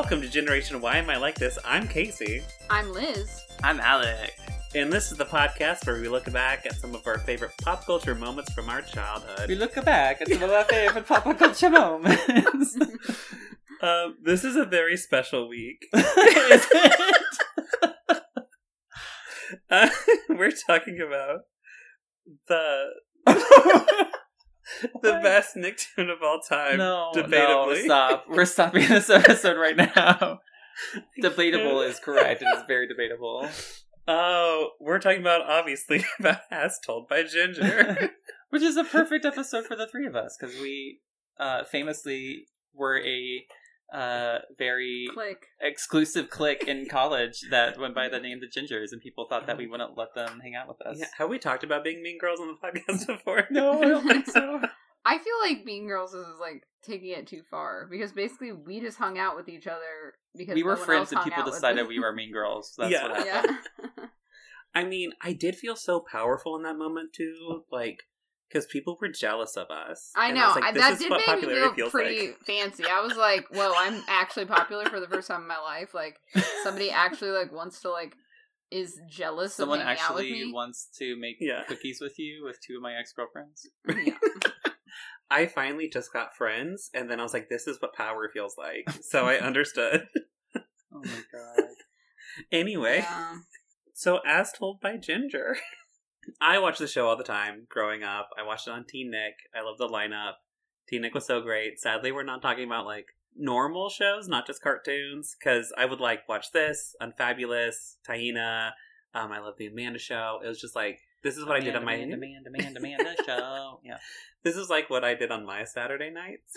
Welcome to Generation Why Am I Like This? I'm Casey, I'm Liz. I'm Alec. and this is the podcast where we look back at some of our favorite pop culture moments from our childhood. We look back at some of our favorite pop culture moments. Um, this is a very special week. Is it? Uh, we're talking about the the What? best Nicktoon of all time. no, no, stop. We're stopping this episode right now. Debatable is correct. It is very debatable. Oh, we're talking about obviously about As Told by Ginger. Which is a perfect episode for the three of us because we uh, famously were a uh, very Click. exclusive clique in college that went by the name the Gingers, and people thought that we wouldn't let them hang out with us. yeah, have we talked about being mean girls on the podcast before? No, I don't think so. I feel like Mean Girls is like taking it too far because basically we just hung out with each other because we were no friends and people decided we were mean girls. That's Yeah. what happened. yeah. I mean, I did feel so powerful in that moment too, like because people were jealous of us. I And know was like, I, this that is did what make me popularity feel feels pretty like. fancy. I was like, "Whoa, I'm actually popular for the first time in my life." Like somebody actually like wants to like is jealous. Someone of hanging out with actually me. wants to make Yeah. cookies with you with two of my ex girlfriends. Yeah. I finally just got friends, and then I was like, this is what power feels like. So I understood. Oh my god. anyway, Yeah. so as told by Ginger, I watched the show all the time growing up. I watched it on Teen Nick. I love the lineup. Teen Nick was so great. Sadly, we're not talking about like normal shows, not just cartoons, because I would like watch this, Unfabulous, Taina. Um, I love the Amanda Show. It was just like this is what I did on my Amanda, Amanda, Amanda, Amanda show. Yeah. this is like what I did on my Saturday nights.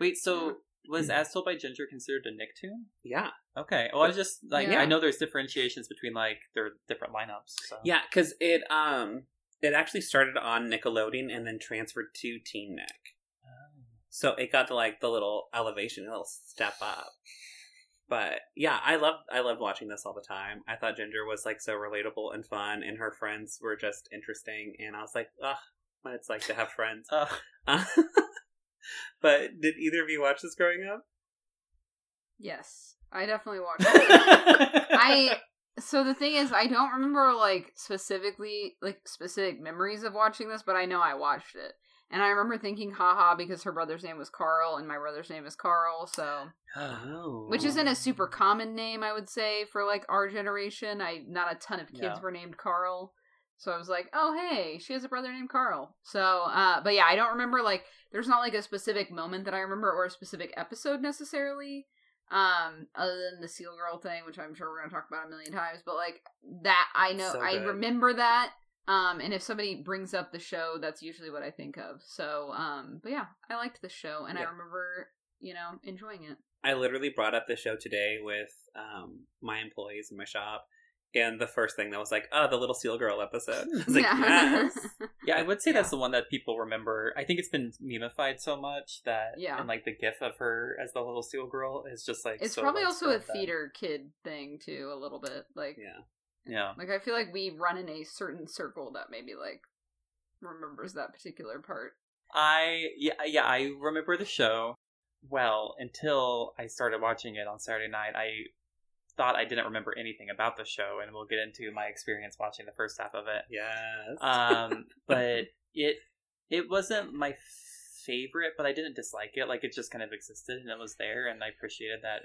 Wait, so was As Told by Ginger considered a Nicktoon? yeah, Okay. Well, I was just like, Yeah. I know there's differentiations between like their different lineups. So. yeah, because it um it actually started on Nickelodeon and then transferred to Teen Nick. Oh. So it got to like the little elevation, a little step up. But yeah, I love I loved watching this all the time. I thought Ginger was like so relatable and fun, and her friends were just interesting. And I was like, ugh, what it's like to have friends. Uh, but did either of you watch this growing up? Yes, I definitely watched. it. I so the thing is, I don't remember like specifically like specific memories of watching this, but I know I watched it, and I remember thinking, haha, because her brother's name was Carl and my brother's name is Carl, so Oh, which isn't a super common name, I would say, for like our generation. I not a ton of kids Yeah. were named Carl. So I was like, oh hey, she has a brother named Carl. So uh but yeah, I don't remember like there's not like a specific moment that I remember or a specific episode necessarily. Um, other than the Seal Girl thing, which I'm sure we're gonna talk about a million times, but like that I know So I remember that. Um, and if somebody brings up the show, that's usually what I think of. So, um, but yeah, I liked the show and I remember, you know, enjoying it. I literally brought up the show today with um, my employees in my shop, and the first thing that was like, "Oh, the little Seal Girl episode." I like, "Yes." yeah, I would say Yeah. that's the one that people remember. I think it's been memified so much that, Yeah. and like the gif of her as the little seal girl is just like It's so, probably also a that- theater kid thing too, a little bit. Like, Yeah. Yeah. like I feel like we run in a certain circle that maybe like remembers that particular part. I yeah yeah I remember the show well until I started watching it on Saturday night. I thought I didn't remember anything about the show, and we'll get into my experience watching the first half of it. Yes. Um, but it it wasn't my favorite, but I didn't dislike it. Like it just kind of existed and it was there, and I appreciated that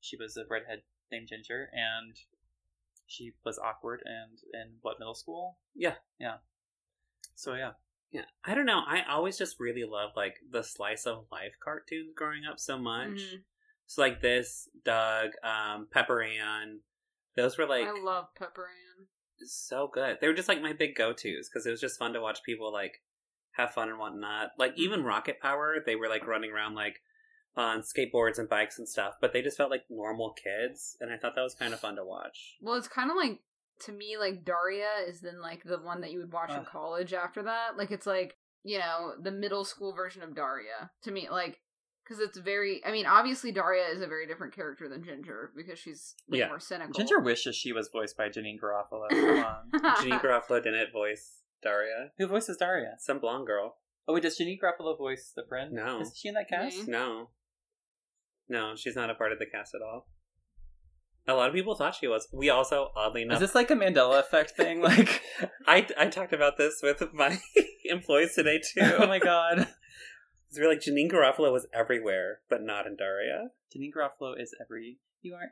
she was a redhead named Ginger, and she was awkward and in what middle school? Yeah. yeah. So yeah, yeah. I don't know. I always just really loved like the slice of life cartoons growing up so much. Mhm. So like this, Doug, um, Pepper Ann, those were like I love Pepper Ann. so good. They were just like my big go tos because it was just fun to watch people like have fun and whatnot. Like even Rocket Power, they were like running around like on skateboards and bikes and stuff, but they just felt like normal kids, and I thought that was kind of fun to watch. Well, it's kind of like to me like Daria is then like the one that you would watch in college after that. Like it's like you know the middle school version of Daria to me, like because it's very. I mean, obviously Daria is a very different character than Ginger because she's way Yeah. more cynical. Ginger wishes she was voiced by Janeane Garofalo. Come on, Janeane Garofalo didn't voice Daria, who voices Daria? some blonde girl. Oh wait, does Janeane Garofalo voice the friend? No. is she in that cast? Mhm. No, No, she's not a part of the cast at all. A lot of people thought she was. We also, oddly enough, Is this like a Mandela effect thing? Like, I, I talked about this with my employees today too. oh my god. It's really like Janeane Garofalo was everywhere, but not in Daria. Janeane Garofalo is every. You are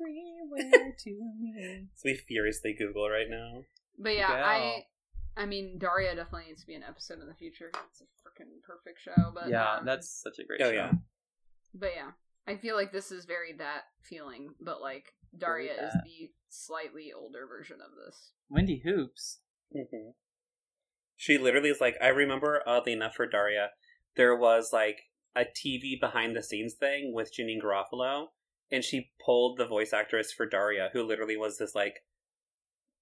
everywhere to me. So we furiously Google right now. But yeah, Gal. I I mean Daria definitely needs to be an episode in the future. It's a freaking perfect show. But yeah, um, that's such a great Oh show. yeah, But yeah, I feel like this is very that feeling, but like Daria is the slightly older version of this. Wendy Hoopes. Mm-hmm. She literally is like, I remember, oddly enough, for Daria, there was like a TV behind the scenes thing with Janeane Garofalo, and she pulled the voice actress for Daria, who literally was this like,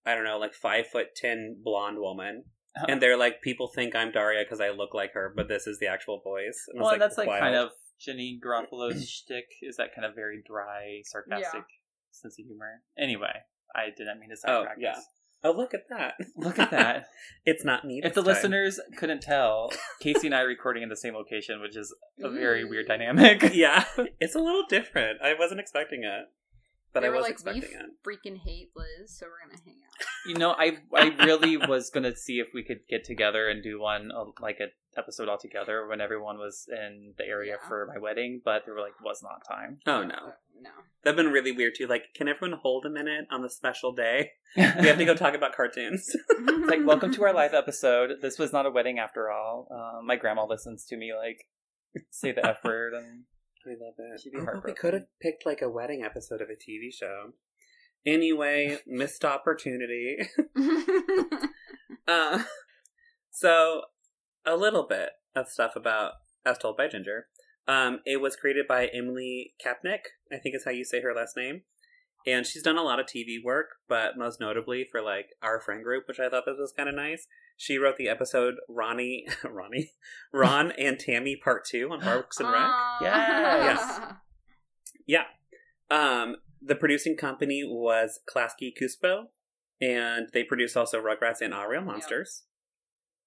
I don't know, like five foot ten blonde woman. And they're like, people think I'm Daria because I look like her, but this is the actual voice. And I was well, and that's like wild. kind of Janeane Garofalo's shtick. Is that kind of very dry, sarcastic sense of humor? Anyway, I didn't mean to Oh, sidetrack yeah. us. Oh, look at that! Look at that. it's not me. if the time. listeners couldn't tell, Casey and I are recording in the same location, which is a very mm. weird dynamic. yeah, it's a little different. I wasn't expecting it, but they I was like, expecting we it. freaking hate Liz, so we're gonna hang out. You know, I I really was gonna see if we could get together and do one uh, like a episode all together when everyone was in the area Yeah. for my wedding, but there were like was not time. Oh no, But no. that'd been really weird too. Like, can everyone hold a minute on the special day? We have to go talk about cartoons. Like, welcome to our live episode. This was not a wedding after all. Um, my grandma listens to me like say the f word, and I love it. She'd be we could have picked like a wedding episode of a TV show. Anyway, missed opportunity. Uh, so, a little bit of stuff about As Told by Ginger. Um, it was created by Emily Kapnek, I think is how you say her last name. And she's done a lot of TV work, but most notably for like our friend group, which I thought this was kind of nice. She wrote the episode Ronnie, Ronnie, Ron and Tammy Part Two on Parks and Rec. Aw. Yes. Yeah. Um, the producing company was Klasky Csupo, and they produced also Rugrats and Our Real Monsters.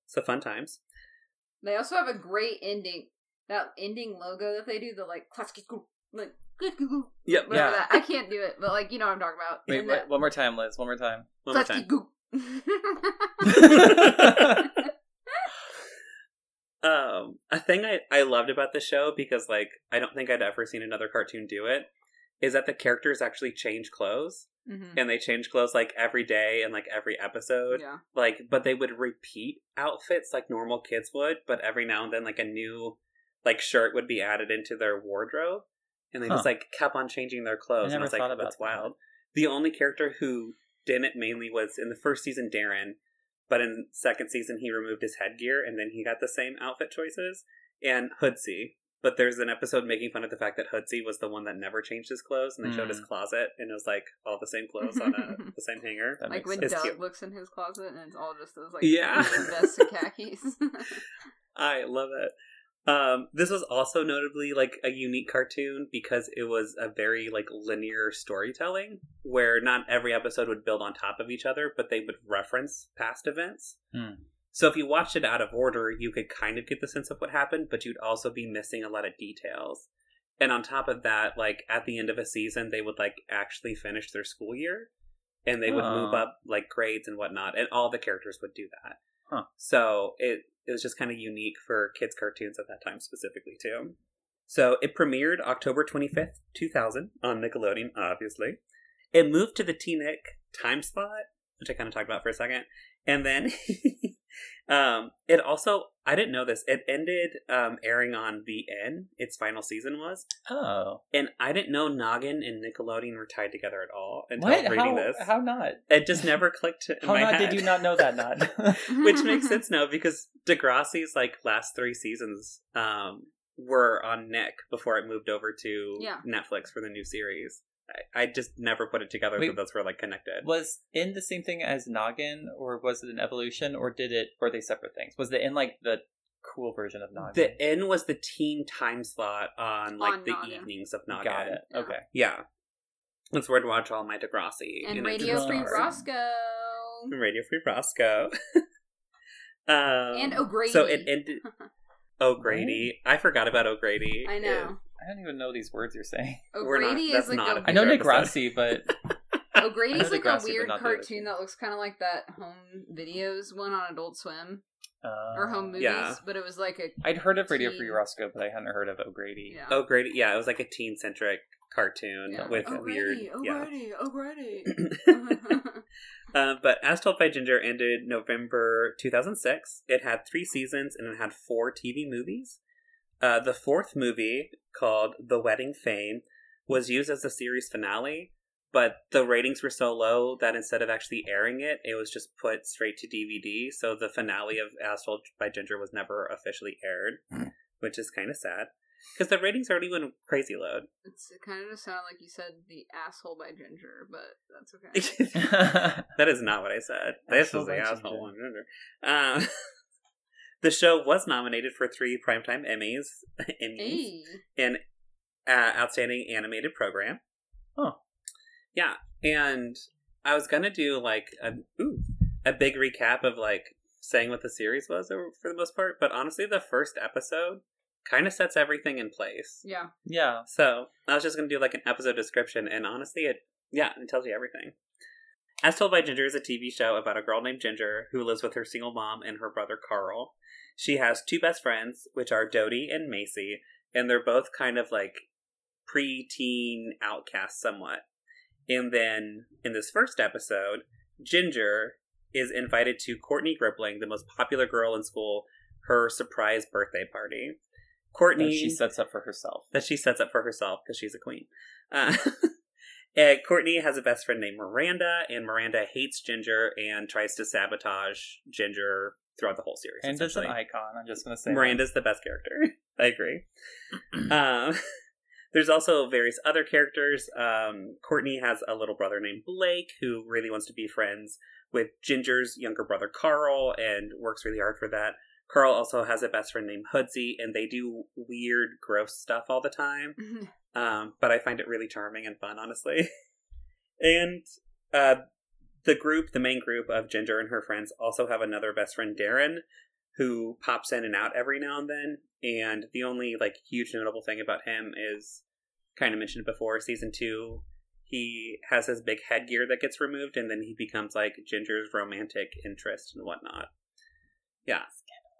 So fun times. They also have a great ending. That ending logo that they do, the like classic like Yep. Yeah. that. I can't do it, but like you know what I'm talking about. wait, wait, one more time, Liz. One more time. One more time. Um, a thing I, I loved about the show because like I don't think I'd ever seen another cartoon do it is that the characters actually change clothes Mhm. and they change clothes like every day and like every episode. Yeah. Like, but they would repeat outfits like normal kids would, but every now and then like a new like shirt would be added into their wardrobe, and they Huh. just like kept on changing their clothes. and I never was like, about that's that. wild. The only character who didn't mainly was in the first season Darren, but in second season he removed his headgear and then he got the same outfit choices. And Hoodsey, but there's an episode making fun of the fact that Hoodsey was the one that never changed his clothes, and they showed his Mm. closet, and it was like all the same clothes on a, the same hanger. That like when sense. Doug looks in his closet and it's all just those like Yeah. vests and khakis. I love it. Um, this was also notably like a unique cartoon because it was a very like linear storytelling where not every episode would build on top of each other, but they would reference past events. Hmm. So if you watched it out of order, you could kind of get the sense of what happened, but you'd also be missing a lot of details. And on top of that, like at the end of a season, they would like actually finish their school year and they would move Oh. up like grades and whatnot, and all the characters would do that. Huh. So it it was just kind of unique for kids cartoons at that time specifically too. So it premiered October 25th, 2000 on Nickelodeon, obviously. It moved to the T-Nick time slot, which I kind of talked about for a second. And then um it also I didn't know this. It ended um airing on the N, its final season was. Oh, And I didn't know Noggin and Nickelodeon were tied together at all until what? reading How, this. how not? It just never clicked in How my not head. did you not know that? Not. Which makes sense now because Degrassi's like last three seasons um were on Nick before it moved over to Yeah. Netflix for the new series. I, I just never put it together Wait. that those were like connected. was in the same thing as Noggin, or was it an evolution, or did it? Were they separate things? Was it in like the cool version of Noggin? The N was the teen time slot on like On the Noggin. evenings of Noggin. Got it. Yeah. Okay. Yeah. That's where I'd watch all my Degrassi. and you know, Radio Free Roscoe. Roscoe. Radio Free Roscoe. um, And O'Grady. So it ended. O'Grady. I forgot about O'Grady. I know. I don't even know these words you're saying. We're not- O'Grady is like not a a I know Future weird- Degrassi, but O'Grady's I like Degrassi, a weird not the other cartoon that looks kind of like that home videos one on Adult Swim uh, or home movies, yeah. but it was like a I'd heard of Radio Free Roscoe, but I hadn't heard of O'Grady. yeah. Oh, great! Yeah, it was like a teen centric cartoon Yeah. with O'Grady, weird. Yeah. O'Grady, O'Grady. Uh, but As Told by Ginger ended November 2006. It had three seasons and it had four TV movies. Uh, the fourth movie, called The Wedding Frame, was used as the series finale, but the ratings were so low that instead of actually airing it, it was just put straight to DVD. So the finale of As Told by Ginger was never officially aired, which is kind of sad. Because the ratings already went crazy low. It's, it kind of just sounded like you said the asshole by Ginger, but that's okay. that is not what I said. This Asshole was the by Ginger. one. Um, the show was nominated for three primetime Emmys, Emmys hey, in uh, Outstanding Animated Program. Oh, Yeah, and I was gonna do like a ooh, a big recap of like saying what the series was for the most part, but honestly, the first episode kind of sets everything in place. yeah, yeah. So I was just gonna do like an episode description, and honestly, it yeah, it tells you everything. As Told by Ginger is a TV show about a girl named Ginger who lives with her single mom and her brother Carl. She has two best friends, which are Dodie and Macie, and they're both kind of like pre-teen outcasts somewhat. And then in this first episode, Ginger is invited to Courtney Gripling, the most popular girl in school, her surprise birthday party. Courtney That she sets up for herself. that she sets up for herself because she's a queen. Uh, and Courtney has a best friend named Miranda, and Miranda hates Ginger and tries to sabotage Ginger throughout the whole series. And as an icon, I'm just gonna say Miranda's the best character. I agree. um, there's also various other characters. Um, Courtney has a little brother named Blake who really wants to be friends with Ginger's younger brother Carl and works really hard for that. Carl also has a best friend named Hoodsey, and they do weird, gross stuff all the time. Um, but I find it really charming and fun, honestly. and uh, the group, the main group of Ginger and her friends, also have another best friend, Darren, who pops in and out every now and then. And the only like huge notable thing about him is kind of mentioned before, season two. He has his big headgear that gets removed, and then he becomes like Ginger's romantic interest and whatnot. Yeah,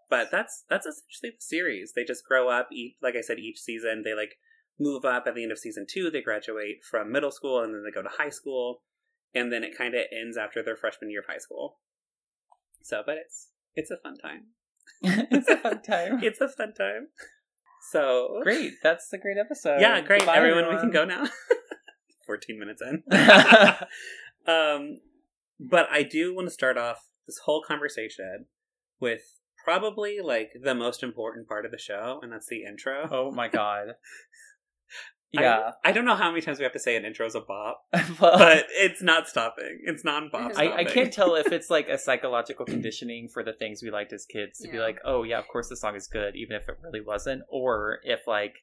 but that's that's essentially the series. They just grow up. Each, like I said, each season they like move up. At the end of season two, they graduate from middle school, and then they go to high school, and then it kind of ends after their freshman year of high school. So, but it's it's a fun time. it's a fun time. It's a fun time. So great. That's a great episode. Yeah, great. Goodbye, everyone, we can go now. Fourteen minutes in. um, but I do want to start off this whole conversation with probably like the most important part of the show, and that's the intro. oh my god. I- Yeah. I, don't know how many times we have to say an intro's a bop, well, but it's not stopping. It's non-bop. I, I can't tell if it's like a psychological conditioning for the things we liked as kids to be like, oh yeah, of course the song is good, even if it really wasn't, or if like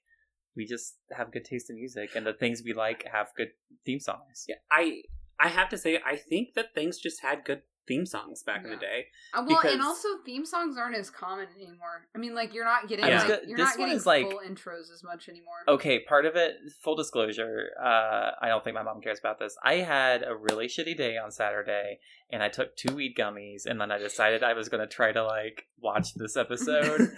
we just have good taste in music and the things we like have good theme songs. Yeah, I I have to say I think that things just had good theme songs back in the day. Uh, well, Because- and also theme songs aren't as common anymore. I mean, like you're not getting was like, you're this not getting is, like- full intros as much anymore. Okay, part of it, full disclosure, uh, I don't think my mom cares about this. I had a really shitty day on Saturday, and I took two weed gummies, and then I decided I was going to try to, like, watch this episode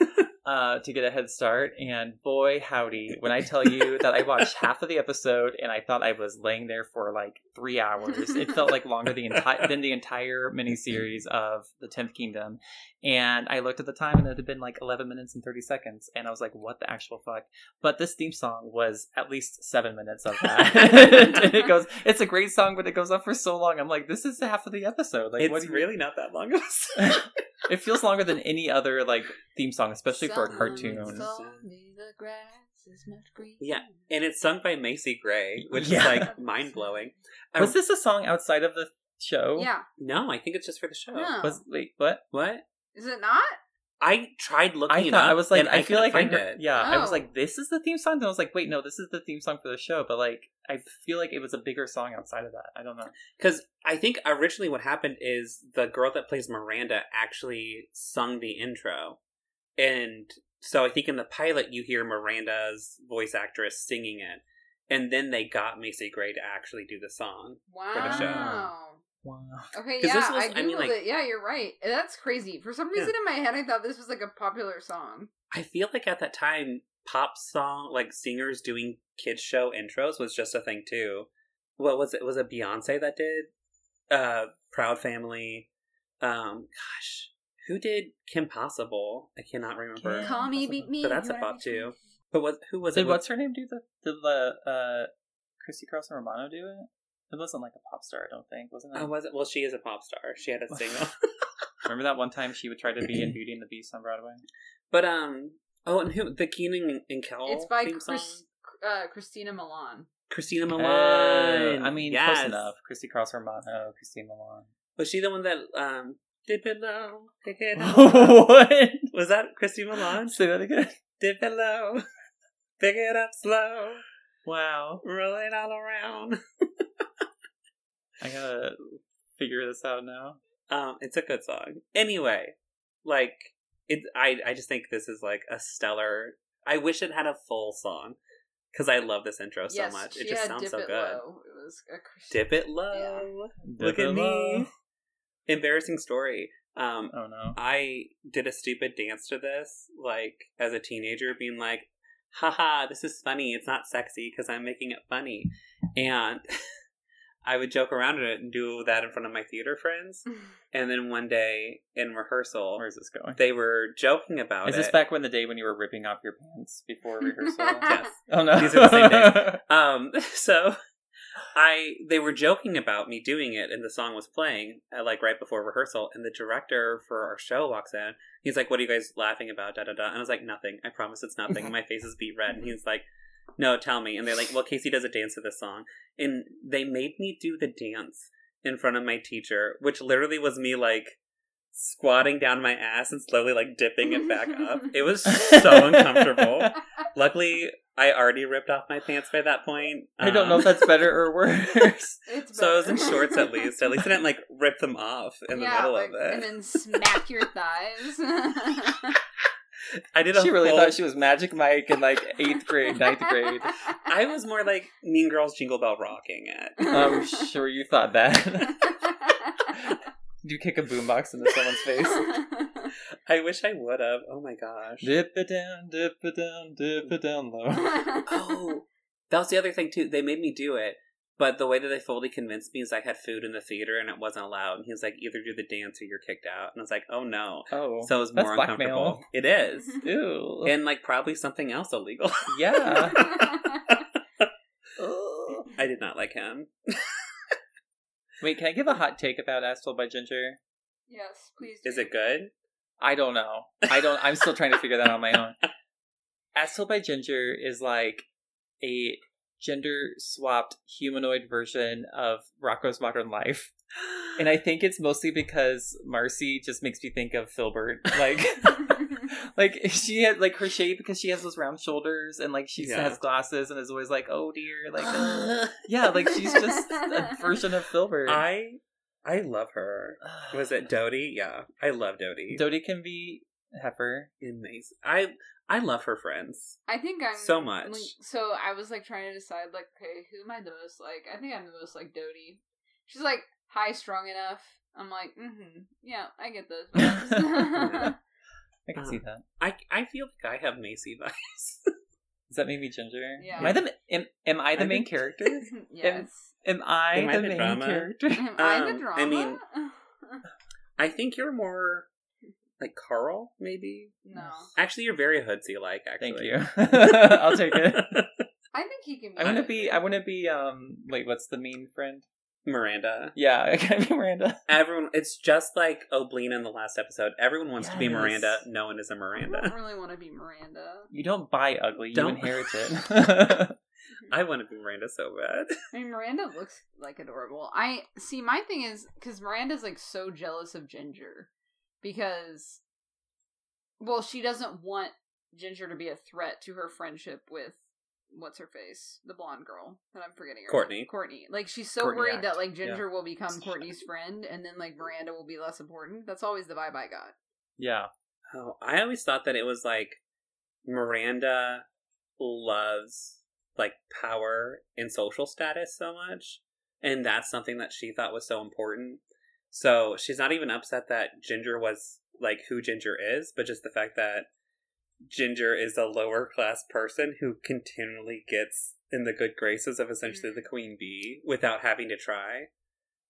uh, to get a head start. And boy, howdy, when I tell you that I watched half of the episode and I thought I was laying there for, like, three hours, it felt like longer the enti- than the entire miniseries of The Tenth Kingdom. And I looked at the time, and it had been, like, 11 minutes and 30 seconds, and I was like, what the actual fuck? but this theme song was at least seven minutes of that. and it goes, it's a great song, but it goes on for so long. I'm like, this is half of the episode. Like, what it's do you- really not that long of a song. it feels longer than any other like theme song, especially for a cartoon. told me the grass is much greener. Yeah, and it's sung by Macy Gray, which Yeah. is like mind blowing. Was this a song outside of the show? Yeah. No, I think it's just for the show. No. Was wait what? What? Is it not? I tried looking I it thought up. I was like, and I, feel like I find heard, it. yeah, I was Oh. like, this is the theme song. Then I was like, wait, no, this is the theme song for the show. But like, I feel like it was a bigger song outside of that. I don't know. Because I think originally what happened is the girl that plays Miranda actually sung the intro. And so I think in the pilot you hear Miranda's voice actress singing it, and then they got Macy Gray to actually do the song. Wow. the show. Wow. Okay, 'Cause yeah, was- I I googled mean, like- it. Yeah, you're right. That's crazy. For some Yeah. reason in my head, I thought this was like a popular song. I feel like at that time, pop song like singers doing kids show intros was just a thing too. What was it? Was it Beyonce that did? Uh, Proud Family. Um, gosh, who did Kim Possible? I cannot remember. Kim Call me, beat me. But that's a pop too. free. But what? Who was Did it? what's her name do the did the uh Christy Carlson Romano do it? It wasn't like a pop star, I don't think, wasn't it? Oh, was it? Well, she is a pop star. She had a single. Remember that one time she would try to be in Beauty and the Beast on Broadway? but um, oh, and who? The Kenan and Kel. It's by theme Chris, uh, Christina Milian. Christina Uh, Milian. I mean, yes. close enough. Christy Carlson Romano, Christine Milian. Was she the one that um dip it low, pick it up? what? Was that Christy Milian? Say that again. Dip it low, pick it up slow, Wow. roll it all around. I gotta figure this out now. Um, it's a good song. Anyway, like it, I I just think this is like a stellar. I wish it had a full song because I love this intro so yes, much. It just sounds Dip so It good. Low. It was a Dip it low. Look at me. Embarrassing story. Um, Oh no. I did a stupid dance to this, like as a teenager, being like, haha, this is funny. It's not sexy because I'm making it funny. And I would joke around it and do that in front of my theater friends. And then one day in rehearsal, Where's this going? they were joking about Is it. this back when the day when you were ripping off your pants before rehearsal? Yes. Oh no. These are the same days. Um, so I they were joking about me doing it, and the song was playing uh, like right before rehearsal, and the director for our show walks in. He's like, "What are you guys laughing about?" Da da da. And I was like, "Nothing. I promise it's nothing." My face is beat red, and he's like. No, tell me. And they're like, well, Casey does a dance to this song. And they made me do the dance in front of my teacher, which literally was me like squatting down my ass and slowly like dipping it back up. It was so uncomfortable. Luckily, I already ripped off my pants by that point. I don't know Um, if that's better or worse. It's so I was in shorts at least. At least I didn't like rip them off in the middle like, of it. and then smack your thighs. I did she really full- thought she was Magic Mike in like eighth grade, ninth grade. I was more like Mean Girls Jingle Bell rocking it. I'm sure you thought that. you kick a boombox into someone's face. I wish I would have. Oh my gosh. Dip it down, dip it down, dip it down low. Oh, that was the other thing too. They made me do it, but the way that they fully convinced me is I had food in the theater and it wasn't allowed. And he was like, either do the dance or you're kicked out. And I was like, oh no. Oh, So it was that's more blackmail. uncomfortable. It is, Ew. and like probably something else illegal. yeah. I did not like him. Wait, can I give a hot take about As Told by Ginger? yes, please. Is it good? I don't know. I don't. I'm still trying to figure that out on my own. As Told by Ginger is like a gender swapped humanoid version of Rocko's Modern Life, and I think it's mostly because Marcy just makes me think of Filbert. Like, like she had like her shape because she has those round shoulders and like she Yeah. has glasses and is always like, oh dear, like uh, yeah, like she's just a version of Filbert. I I love her. Was it Dodie? Yeah, I love Dodie. Dodie can be Heffer. Amazing. I I love her friends I think I'm so much. like, so I was like trying to decide like, okay, who am I the most like? I think I'm the most like Dodie. She's like high strung enough. I'm like, mm-hmm. Yeah, I get those. vibes. I can Uh, see that. I I feel like I have Macie vibes. Does that make me ginger? Yeah. Am I the am, am I the I main think- character? yes. Am I Am I the the main drama? character? Am I the Um, drama? I mean- I think you're more like Carl, maybe. no. Actually, you're very hoodsy like. Actually, Thank you. I'll take it. I think he can be. I want to be. I want to be. Um. Wait. What's the mean friend? Miranda. Yeah. I can be Miranda. Everyone, it's just like Oblina in the last episode. Everyone wants to be Miranda. No one is a Miranda. don't really want to be Miranda. You don't buy ugly. You Don't- inherit it. I want to be Miranda so bad. I mean, Miranda looks like adorable. I see. My thing is because Miranda's like so jealous of Ginger because, well, she doesn't want Ginger to be a threat to her friendship with what's her face, the blonde girl that I'm forgetting her. Courtney. name. Courtney. Like she's so Courtney worried Act. that like Ginger will become Courtney's friend, and then like Miranda will be less important. That's always the vibe I got. yeah. Oh, I always thought that it was like Miranda loves like power and social status so much, and that's something that she thought was so important. So she's not even upset that Ginger was like who Ginger is, but just the fact that Ginger is a lower class person who continually gets in the good graces of essentially Mhm. the queen bee without having to try.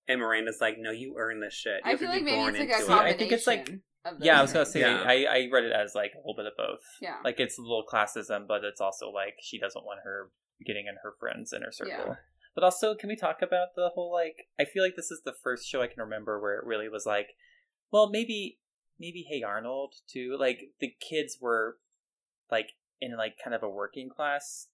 And Miranda's like, "No, you earn this shit. You I have feel to like be maybe born it's like a into it." I think it's like- Yeah, I was gonna say Yeah. I, I read it as like a little bit of both. Yeah. Like it's a little classism, but it's also like she doesn't want her getting in her friends inner circle. Yeah. But also, can we talk about the whole like? I feel like this is the first show I can remember where it really was like, well, maybe, maybe Hey Arnold too. Like the kids were, like in like kind of a working class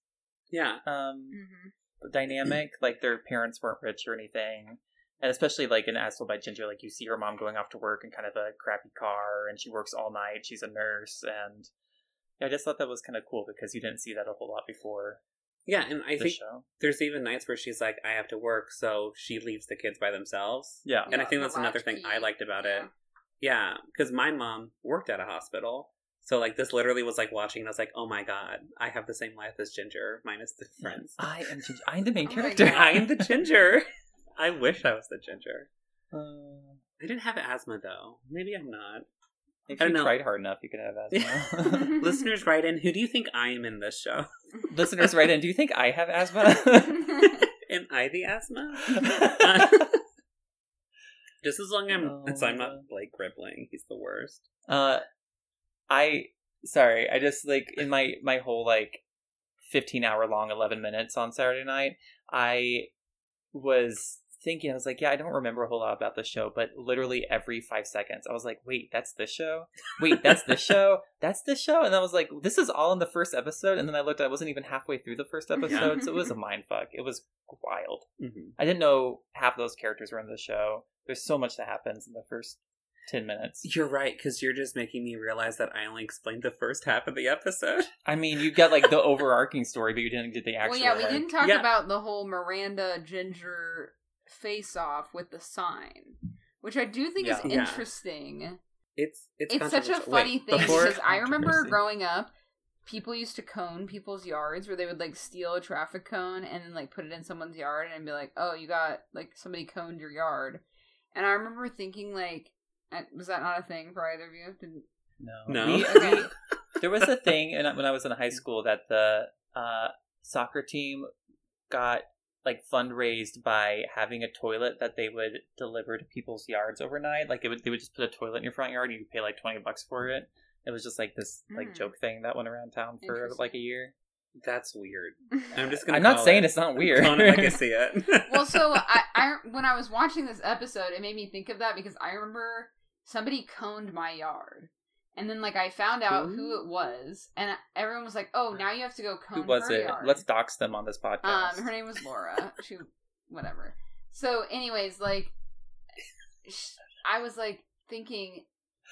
yeah, um Mhm. dynamic. like their parents weren't rich or anything. And especially like in As Told by Ginger, like you see her mom going off to work in kind of a crappy car and she works all night. She's a nurse and yeah, I just thought that was kind of cool because you didn't see that a whole lot before yeah, and I the think show. there's even nights where she's like, "I have to work," so she leaves the kids by themselves. Yeah. And I think that's another thing I liked about Yeah. it. Yeah, because my mom worked at a hospital. So, like, this literally was like watching, and I was like, oh my god, I have the same life as Ginger, minus the friends. I am Ginger. I'm the main Oh character. I'm the Ginger. I wish I was the Ginger. Uh, I didn't have asthma, though. Maybe I'm not. If I you don't know. tried hard enough, you could have asthma. Listeners, write in. Who do you think I am in this show? Listeners, write in. Do you think I have asthma? am I the asthma? Just as long Oh I'm, as I'm not. Blake Gripling. He's the worst. Uh, I sorry. I just like in my my whole like fifteen hour long eleven minutes on Saturday night. I was thinking. I was like, yeah, I don't remember a whole lot about the show, but literally every five seconds, I was like, wait, that's the show. Wait, that's the show. That's the show. And I was like, this is all in the first episode. And then I looked. I wasn't even halfway through the first episode, so it was a mind fuck. It was wild. hmm I didn't know half those characters were in the show. There's so much that happens in the first ten minutes. You're right, because you're just making me realize that I only explained the first half of the episode. I mean, you got like the overarching story, but you didn't get the actual. well, yeah, we like- didn't talk Yeah. about the whole Miranda Ginger face off with the sign, which I do think is Yeah. Yeah. interesting. It's it's, It's such a funny Wait, thing before- because I remember growing up, people used to cone people's yards where they would like steal a traffic cone and then like put it in someone's yard and be like, "Oh, you got like somebody coned your yard," and I remember thinking like, was that not a thing for either of you? Didn't No. No. We- Okay. there was a thing and when I was in high school that the uh, soccer team got like fundraised by having a toilet that they would deliver to people's yards overnight. Like it would, they would just put a toilet in your front yard and you pay like twenty bucks for it. It was just like this like Mm. joke thing that went around town for like a year. That's weird. I'm just gonna. I'm not saying it. it's not weird. Calling it like I see it. well, so I, I when I was watching this episode, it made me think of that because I remember somebody coned my yard, and then like I found out Who? who it was, and everyone was like, "Oh, now you have to go cone Who was it? yard." Let's dox them on this podcast. Um, her name was Laura. she, whatever. So, anyways, like, sh- I was like thinking,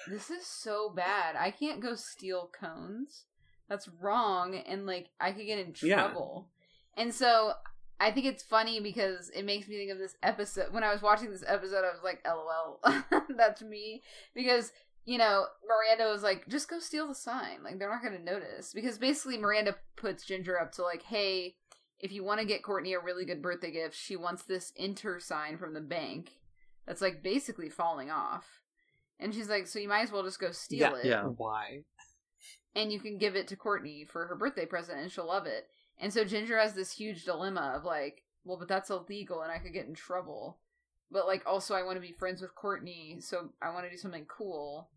this is so bad. I can't go steal cones. That's wrong, and like I could get in Yeah. trouble. And so I think it's funny because it makes me think of this episode. When I was watching this episode, I was like, "LOL, that's me," because you know Miranda was like, "Just go steal the sign. Like they're not going to notice." Because basically, Miranda puts Ginger up to like, "Hey, if you want to get Courtney a really good birthday gift, she wants this enter sign from the bank that's like basically falling off." And she's like, "So you might as well just go steal Yeah, it." yeah. Why? and you can give it to Courtney for her birthday present and she'll love it. And so Ginger has this huge dilemma of like, well, but that's illegal and I could get in trouble. But like also I want to be friends with Courtney, so I want to do something cool.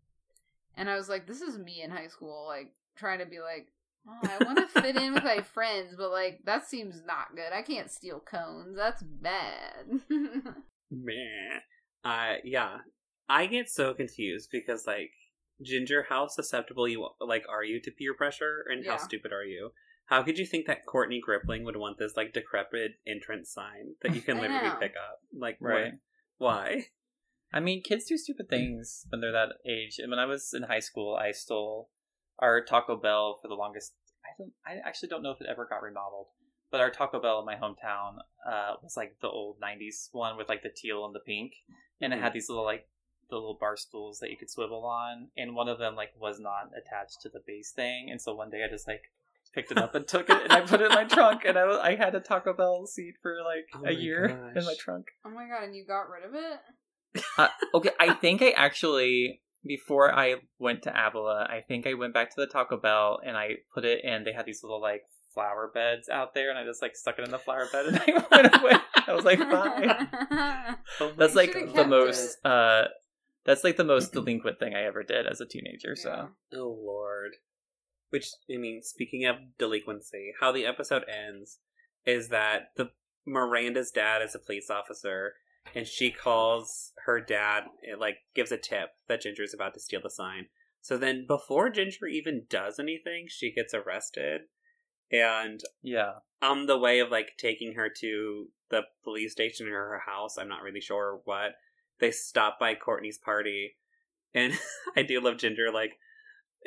And I was like, this is me in high school, like trying to be like, oh, I want to fit in with my friends, but like that seems not good. I can't steal cones. That's bad. Man. Uh, yeah. I get so confused because, like, Ginger, how susceptible you like are you to peer pressure, and how stupid are you? How could you think that Courtney Gripling would want this like decrepit entrance sign that you can literally pick up? Like, Right. What? Why? I mean, kids do stupid things when they're that age. And when I was in high school, I stole our Taco Bell for the longest. I don't. I actually don't know if it ever got remodeled, but our Taco Bell in my hometown uh, was like the old '90s one with like the teal and the pink, and it had these little like the little bar stools that you could swivel on, and one of them like was not attached to the base thing, and so one day I just like picked it up and took it and I put it in my trunk, and I I had a Taco Bell seat for like Oh a my year in my trunk. oh my god, and you got rid of it? Uh, okay, I think I actually before I went to Avila, I think I went back to the Taco Bell and I put it in. They had these little like flower beds out there, and I just like stuck it in the flower bed and I went away. I was like, bye. Oh That's like the kept most. uh That's like the most delinquent thing I ever did as a teenager. So Oh lord. Which I mean, speaking of delinquency, how the episode ends is that the Miranda's dad is a police officer, and she calls her dad, it, like gives a tip that Ginger's about to steal the sign. So then, before Ginger even does anything, she gets arrested, and yeah, on the way of like taking her to the police station or her house, I'm not really sure what, they stop by Courtney's party. And I do love Ginger like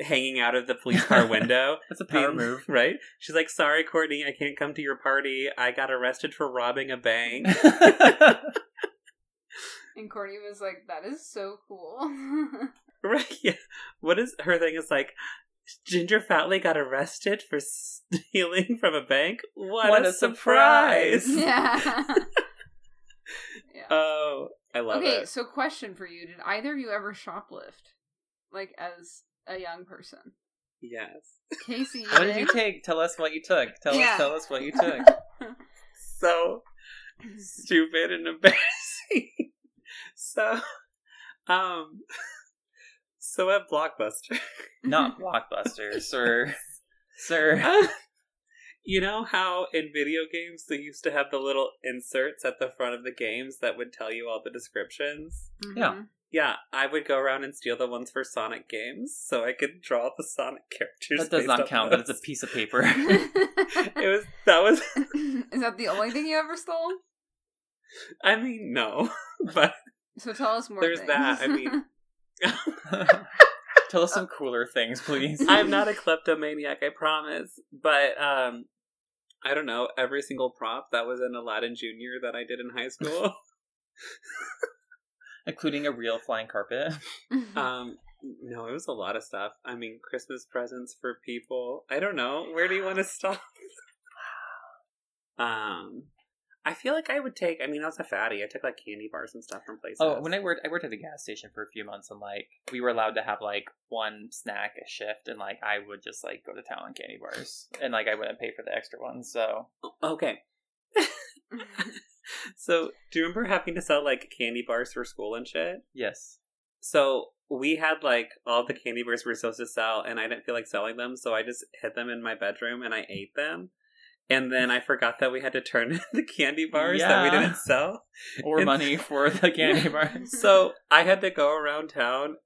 hanging out of the police car window. that's a power being- move. Right? She's like, sorry, Courtney, I can't come to your party. I got arrested for robbing a bank. And Courtney was like, "That is so cool." right? Yeah. What is her thing is like, Ginger Foutley got arrested for stealing from a bank? What, What a, a surprise! surprise. yeah. yeah. Oh, I love okay, it. so question for you: Did either of you ever shoplift, like as a young person? Yes. Casey, what did you take? Tell us what you took. Tell Yeah. us. Tell us what you took. so stupid and embarrassing. so, um, so at Blockbuster, Not blockbuster, sir. Sir. uh, you know how in video games they used to have the little inserts at the front of the games that would tell you all the descriptions. Yeah. Yeah, I would go around and steal the ones for Sonic games so I could draw the Sonic characters. That does based not off count. That is a piece of paper. It was that was. Is that the only thing you ever stole? I mean, no, but So tell us more. There's things. that, I mean- Tell us some cooler things, please. I'm not a kleptomaniac, I promise. But um I don't know, every single prop that was in Aladdin Junior that I did in high school. Including a real flying carpet. um no, it was a lot of stuff. I mean, Christmas presents for people. I don't know. Where do you want to stop? um I feel like I would take I mean I was a fatty. I took like candy bars and stuff from places. Oh, when I worked, I worked at a gas station for a few months, and like we were allowed to have like one snack a shift, and like I would just like go to town on candy bars, and like I wouldn't pay for the extra ones. So Okay. so do you remember having to sell like candy bars for school and shit? yes, So we had like all the candy bars we were supposed to sell, and I didn't feel like selling them, so I just hid them in my bedroom and I ate them. And then I forgot that we had to turn the candy bars that we didn't sell. or It's- money for the candy bars. So I had to go around town,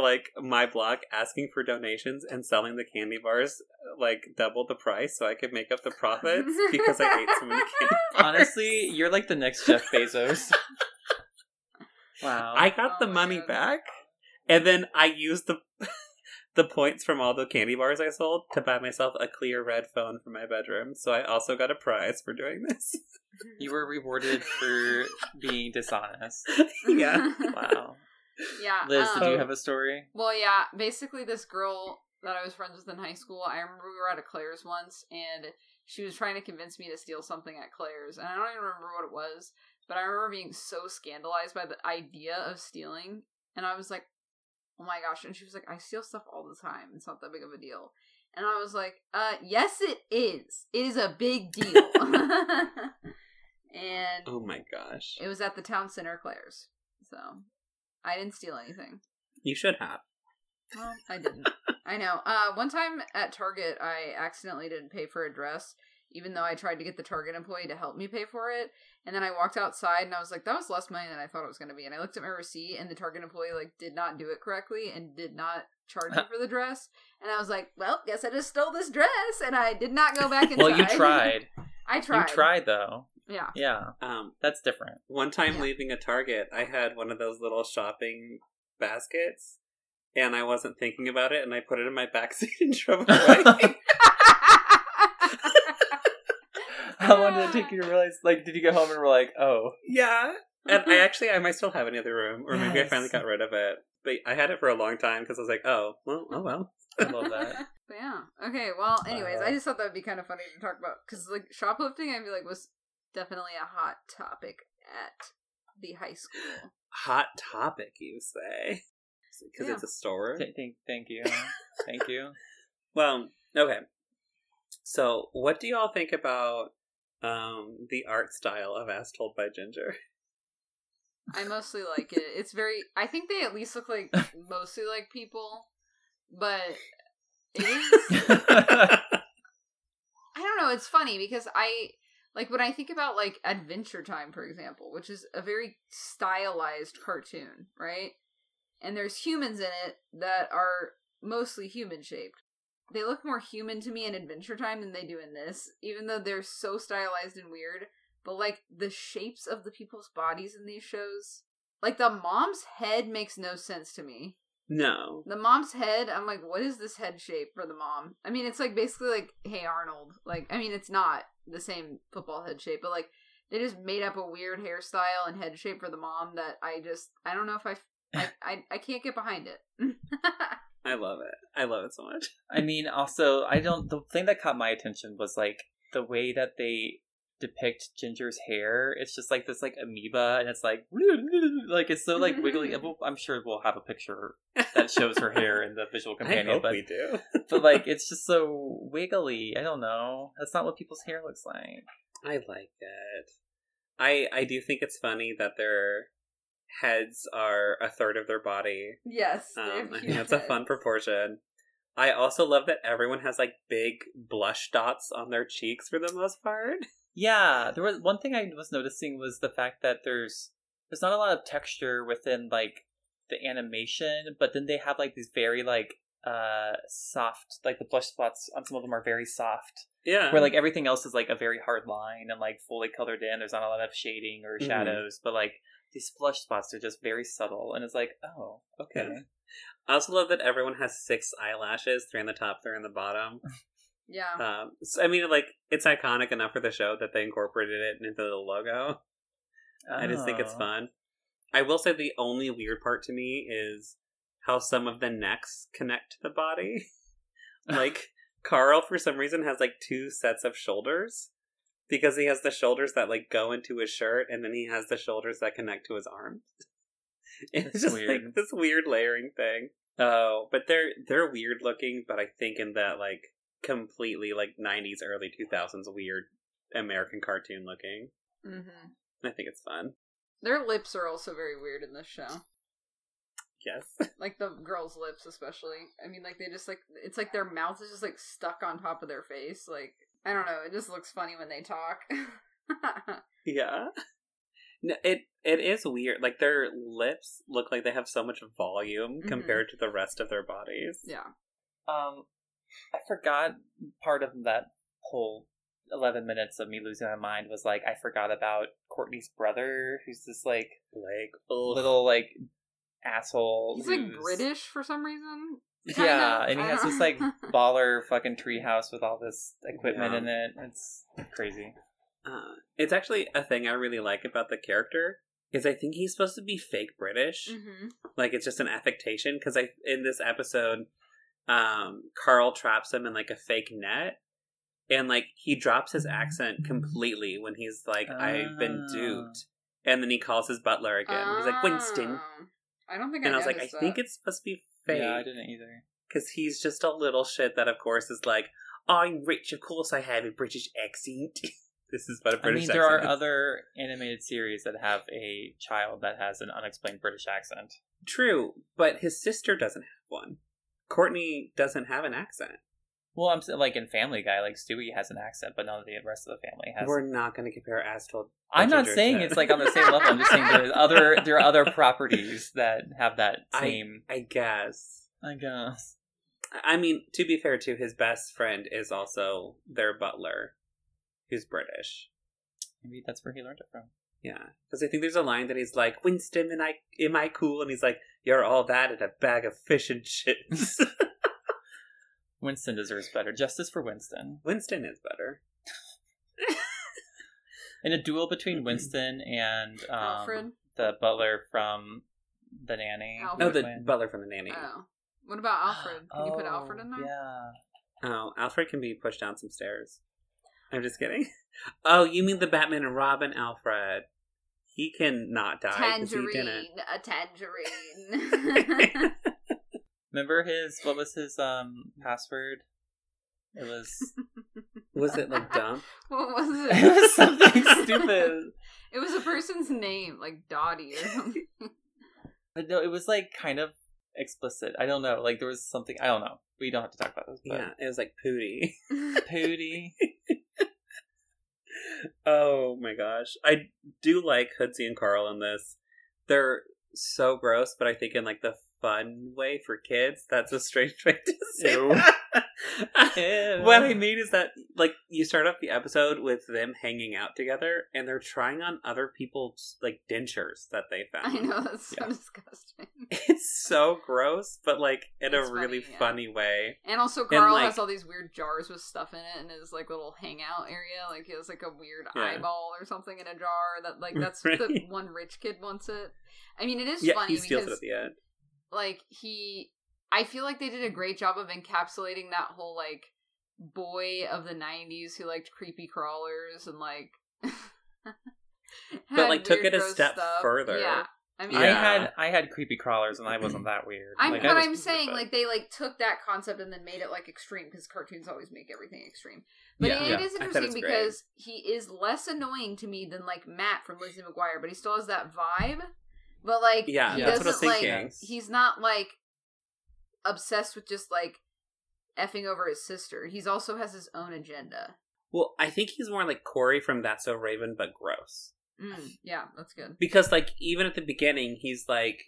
like my block, asking for donations and selling the candy bars like double the price so I could make up the profits because I ate so many candy bars. Honestly, you're like the next Jeff Bezos. wow. I got Oh the money God. back, and then I used the the points from all the candy bars I sold to buy myself a clear red phone for my bedroom. So I also got a prize for doing this. you were rewarded for being dishonest. yeah. Wow. Yeah. Liz, did um, you have a story? Well, yeah. Basically, this girl that I was friends with in high school, I remember we were at a Claire's once, and she was trying to convince me to steal something at Claire's, and I don't even remember what it was, but I remember being so scandalized by the idea of stealing, and I was like, "Oh my gosh!" And she was like, "I steal stuff all the time. It's not that big of a deal." And I was like, "Uh, yes, it is. It is a big deal." and Oh my gosh. it was at the town center, Claire's, so I didn't steal anything. You should have. Well, I didn't. I know. Uh, one time at Target, I accidentally didn't pay for a dress, even though I tried to get the Target employee to help me pay for it. And then I walked outside and I was like, that was less money than I thought it was going to be. And I looked at my receipt and the Target employee like did not do it correctly and did not charge me for the dress. And I was like, well, guess I just stole this dress. And I did not go back inside. Well, you tried. I tried. You tried though. Yeah. Yeah, Um, that's different. one time Yeah. leaving a Target, I had one of those little shopping baskets, and I wasn't thinking about it, and I put it in my backseat and drove away. How long did it take you to realize? Like, did you get home and were like, "Oh, yeah, and I actually I might still have it in the other room, or maybe I finally got rid of it. But I had it for a long time because I was like, oh, well, oh well. I love that. But yeah. Okay. Well, anyways, Uh, I just thought that would be kind of funny to talk about because like shoplifting, I feel like was definitely a hot topic at the high school. Hot topic, you say? Because Yeah. it's a store. Th- thank, thank you, thank you. Well, okay. So, what do y'all think about um, the art style of As Told by Ginger? I mostly like it. It's very. I think they at least look like mostly like people, but it is. I don't know. It's funny because I like when I think about like Adventure Time, for example, which is a very stylized cartoon, right? And there's humans in it that are mostly human shaped. They look more human to me in Adventure Time than they do in this, even though they're so stylized and weird. But like the shapes of the people's bodies in these shows, like the mom's head makes no sense to me. no. The mom's head, I'm like, what is this head shape for the mom? I mean, it's like basically like, hey Arnold. Like, I mean, it's not the same football head shape, but like they just made up a weird hairstyle and head shape for the mom that I just, I don't know if I, I, I, I can't get behind it. I love it. I love it so much. I mean, also, I don't. The thing that caught my attention was like the way that they depict Ginger's hair. It's just like this, like amoeba, and it's like, like it's so like wiggly. I'm sure we'll have a picture that shows her hair in the visual companion. I companion, hope but we do. but like it's just so wiggly. I don't know. That's not what people's hair looks like. I like it. I I do think it's funny that their heads are a third of their body. yes. Um, I think huge that's a fun proportion. I also love that everyone has like big blush dots on their cheeks for the most part. Yeah, there was one thing I was noticing was the fact that there's there's not a lot of texture within like the animation, but then they have like these very like uh soft like the blush spots on some of them are very soft. Yeah. Where like everything else is like a very hard line and like fully colored in. There's not a lot of shading or Mhm. shadows, but like these blush spots are just very subtle and it's like, oh, okay. Yeah. I also love that everyone has six eyelashes, three on the top, three on the bottom. Yeah. Um, so, I mean, like it's iconic enough for the show that they incorporated it into the logo. I just think it's Oh. fun. I will say the only weird part to me is how some of the necks connect to the body. like Carl, for some reason, has like two sets of shoulders because he has the shoulders that like go into his shirt, and then he has the shoulders that connect to his arms. it's just weird. like this weird layering thing. Oh, but they're they're weird looking, but I think in that like completely like '90s, early 2000s weird American cartoon looking. hmm I think it's fun. Their lips are also very weird in this show. Yes. Like the girls' lips, especially. I mean, like they just like it's like their mouth is just like stuck on top of their face. Like I don't know. It just looks funny when they talk. Yeah. No, it it is weird. Like their lips look like they have so much volume Mhm. compared to the rest of their bodies. yeah. Um, I forgot part of that whole eleven minutes of me losing my mind was like I forgot about Courtney's brother, who's this like Like little like asshole. He's like British for some reason. Yeah, of. and he has don't- this like baller fucking treehouse with all this equipment Yeah. in it. It's crazy. Uh, it's actually a thing I really like about the character is I think he's supposed to be fake British. hmm Like it's just an affectation because I in this episode, um, Carl traps him in like a fake net. And like he drops his accent completely when he's like, "I've been Oh. duped," and then he calls his butler again. He's like, "Winston," Oh. I don't think and I, I was like, "I noticed think it's supposed to be fake." Yeah, I didn't either. because he's just a little shit that, of course, is like, I'm rich, of course I have a British accent. this is what a British I mean, there are accent is. other animated series that have a child that has an unexplained British accent. True, but his sister doesn't have one. Courtney doesn't have an accent. Well, I'm like in Family Guy, like Stewie has an accent, but none of the rest of the family has. We're not going to compare As Told. I'm not saying to- it's like on the same level. I'm just saying there's other there are other properties that have that I- same. I guess. I guess. I mean, to be fair, too, his best friend is also their butler, who's British. Maybe that's where he learned it from. Yeah, because I think there's a line that he's like, "Winston, am I am I cool?" And he's like, "You're all that in a bag of fish and chips." Winston deserves better. Justice for Winston. Winston is better. In a duel between Winston and um, Alfred. the butler from The Nanny. Alfred. No, the one? butler from the nanny. Oh. What about Alfred? Can you put Oh, Alfred in there? Yeah. Oh, Alfred can be pushed down some stairs. I'm just kidding. Oh, you mean the Batman and Robin Alfred? He can not die because he didn't. Tangerine, a tangerine. Remember his what was his um password? It was Was it like dumb? what was it it? was something stupid. It was a person's name, like Dottie or something. But no, it was like kind of explicit. I don't know. Like there was something I don't know. We don't have to talk about this. But Yeah, it was like Pootie. Pootie. Oh my gosh. I do like Hoodsey and Carl in this. They're so gross, but I think in like the fun way for kids. That's a strange way to say Ew. Ew. what I mean is that like you start off the episode with them hanging out together and they're trying on other people's like dentures that they found. I know that's so disgusting. It's so gross, but like in It's a really funny, yeah. funny way. And also, Carl like- has all these weird jars with stuff in it in his like little hangout area. Like he has like a weird Yeah. eyeball or something in a jar. That like that's the one rich kid wants it. I mean, it is Yeah, funny he steals it because at the end. Like he I feel like they did a great job of encapsulating that whole like boy of the 90s who liked creepy crawlers and like But, like, took it a step stuff. further. Yeah. I mean I had I had creepy crawlers and I wasn't that weird. I'm, Like, but I was I'm saying but- like they like took that concept and then made it like extreme because cartoons always make everything extreme. But Yeah. it Yeah. is I thought interesting it's great. because he is less annoying to me than like Matt from Lizzie McGuire, but he still has that vibe. But like Yeah, he that's what I was doesn't like he's not like obsessed with just like effing over his sister. He's also has his own agenda. Well, I think he's more like Corey from That's So Raven, but gross. Mm, yeah, that's good. because like even at the beginning he's like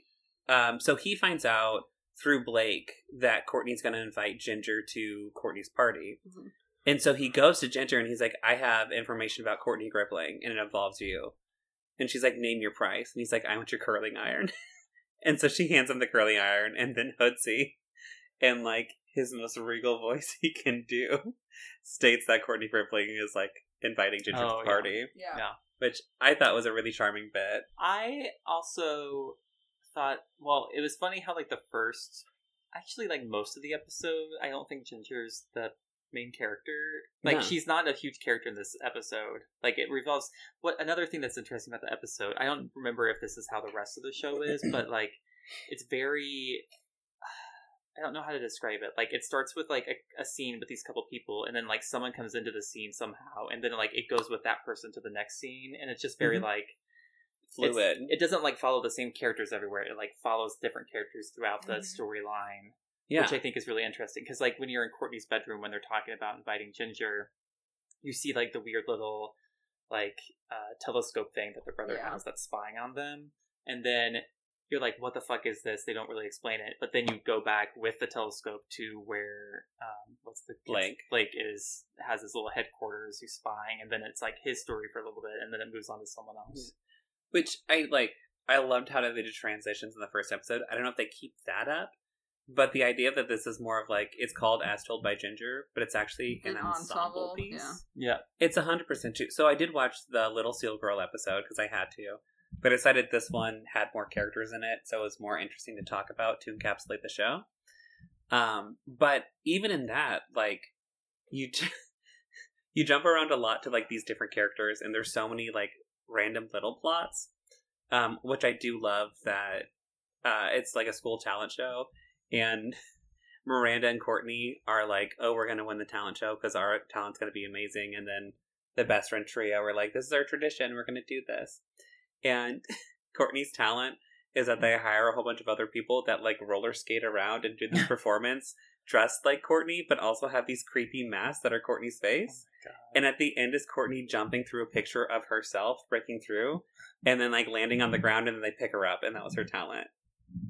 um so he finds out through blake that courtney's going to invite ginger to courtney's party Mhm. and so he goes to ginger and he's like i have information about courtney gripling and it involves you and she's like name your price and he's like i want your curling iron and so she hands him the curling iron and then hoodsey and like his most regal voice he can do states that courtney gripling is like inviting ginger to Oh, the yeah. party Yeah. Yeah. which i thought was a really charming bit I also thought, well, it was funny how like the first, actually, like most of the episode, I don't think Ginger's the main character. Like No. she's not a huge character in this episode. Like it revolves. What another thing that's interesting about the episode? I don't remember if this is how the rest of the show is, but like it's very. I don't know how to describe it. Like it starts with like a, a scene with these couple people, and then like someone comes into the scene somehow, and then like it goes with that person to the next scene, and it's just very Mhm. like fluid it doesn't like follow the same characters everywhere. It like follows different characters throughout the Mhm. storyline, yeah which I think is really interesting. Because like when you're in Courtney's bedroom when they're talking about inviting Ginger, you see like the weird little like uh, telescope thing that their brother Yeah. has that's spying on them, and then you're like, "What the fuck is this?" They don't really explain it, but then you go back with the telescope to where um, what's the Blake. Blake is has his little headquarters. He's spying, and then it's like his story for a little bit, and then it moves on to someone else. Which I like. I loved how they did transitions in the first episode. I don't know if they keep that up, but the idea that this is more of like it's called As Told by Ginger, but it's actually an, An ensemble, ensemble, piece. yeah. Yeah. It's hundred percent true. So I did watch the Little Seal Girl episode because I had to, but I decided this one had more characters in it, so it was more interesting to talk about to encapsulate the show. Um, but even in that, like you, j- you jump around a lot to like these different characters, and there's so many like random little plots, um, which I do love. That uh, it's like a school talent show, and Miranda and Courtney are like, "Oh, we're gonna win the talent show because our talent's gonna be amazing," and then the best friend trio are like, "This is our tradition. We're gonna do this," and Courtney's talent is that they hire a whole bunch of other people that like roller skate around and do this performance dressed like Courtney, but also have these creepy masks that are Courtney's face. Oh and at the end is Courtney jumping through a picture of herself breaking through, and then like landing on the ground, and then they pick her up, and that was her talent.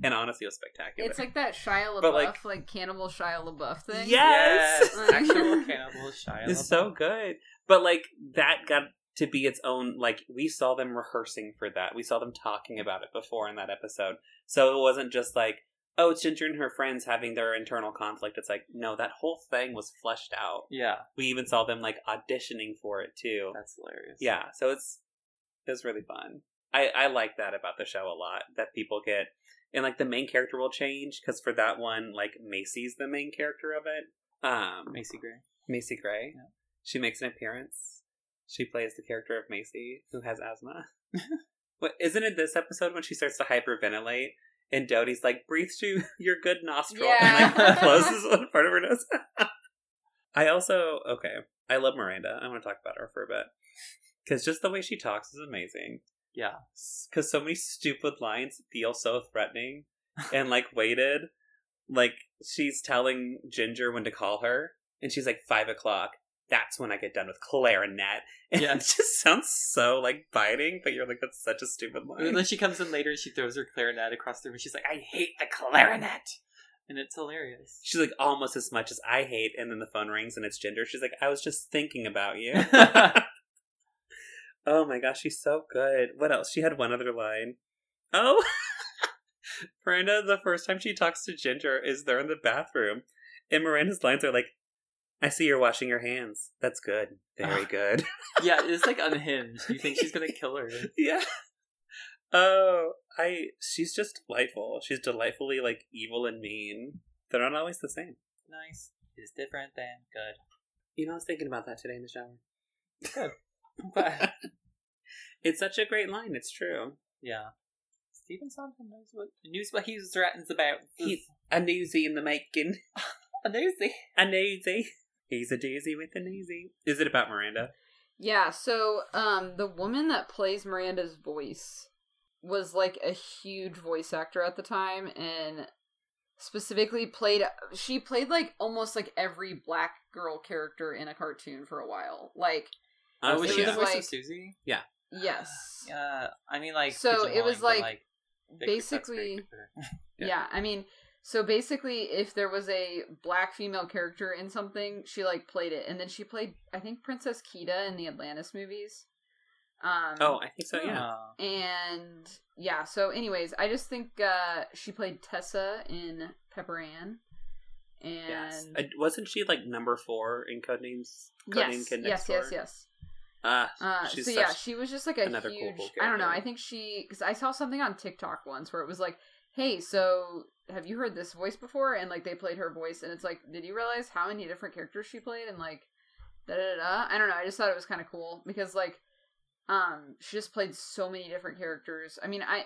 And honestly, it was spectacular. It's like that Shia LaBeouf, But, like, like- cannibal Shia LaBeouf thing. Yes! Yes, actual cannibal Shia. it's LaBeouf. so good. But like that got to be its own. Like we saw them rehearsing for that. We saw them talking about it before in that episode. So it wasn't just like oh, it's Ginger and her friends having their internal conflict. It's like, no, that whole thing was fleshed out. Yeah, We even saw them like auditioning for it too. that's hilarious. Yeah, so it's it was really fun. I I like that about the show a lot that people get and like the main character will change because for that one like Macie's the main character of it. Um, Macy Gray. Macy Gray. Yeah. She makes an appearance. She plays the character of Macie who has asthma. what isn't it this episode when she starts to hyperventilate and Dodie's like breathe through your good nostril Yeah. and like closes one part of her nose. I also okay. I love Miranda. I want to talk about her for a bit because just the way she talks is amazing. Yeah, Because so many stupid lines feel so threatening and like weighted. Like she's telling Ginger when to call her, and she's like five o'clock. That's when I get done with clarinet. And Yeah. it just sounds so like biting, but you're like, that's such a stupid line. and then she comes in later and she throws her clarinet across the room. She's like, "I hate the clarinet," and it's hilarious. She's like almost as much as I hate, and then the phone rings and it's Ginger. She's like, I was just thinking about you. oh my gosh, she's so good. What else? She had one other line. Oh, Miranda, the first time she talks to Ginger is they're in the bathroom, and Miranda's lines are like, "I see you're washing your hands. That's good. Very good." yeah, it's like unhinged. You think she's gonna kill her? yeah. Oh, I. She's just delightful. She's delightfully like evil and mean. They're not always the same. Nice is different than good. You know, I was thinking about that today in the shower. But It's such a great line. It's true. yeah, Stephen Sondheim knows what knows what he's writing about. He's a newsie in the making. a nosy. A newsie. He's a doozy with a newsie. Is it about Miranda? Yeah, so um the woman that plays Miranda's voice was like a huge voice actor at the time and specifically played she played like almost like every black girl character in a cartoon for a while. Like Oh, was Honestly, she it the voice like- of Susie? Yeah. Yes. Uh, I mean, like So it was pigeonholing, but, like, basically- Yeah. Yeah. I mean, so basically, if there was a black female character in something, she like played it, and then she played, I think, Princess Kida in the Atlantis movies. Um, Oh, I think so, yeah. And yeah. So, anyways, I just think uh, she played Tessa in Pepper Ann, and Yes. Uh, wasn't she like number four in Codenames? Codename yes, Kid yes, Next yes, Door? yes. Ah, Uh, so yeah, she was just like a huge. cool I don't know. I think she because I saw something on TikTok once where it was like, "Hey, so have you heard this voice before?" And like they played her voice, and it's like, did you realize how many different characters she played? And like, da da da. I don't know. I just thought it was kind of cool because like, um, she just played so many different characters. I mean, I.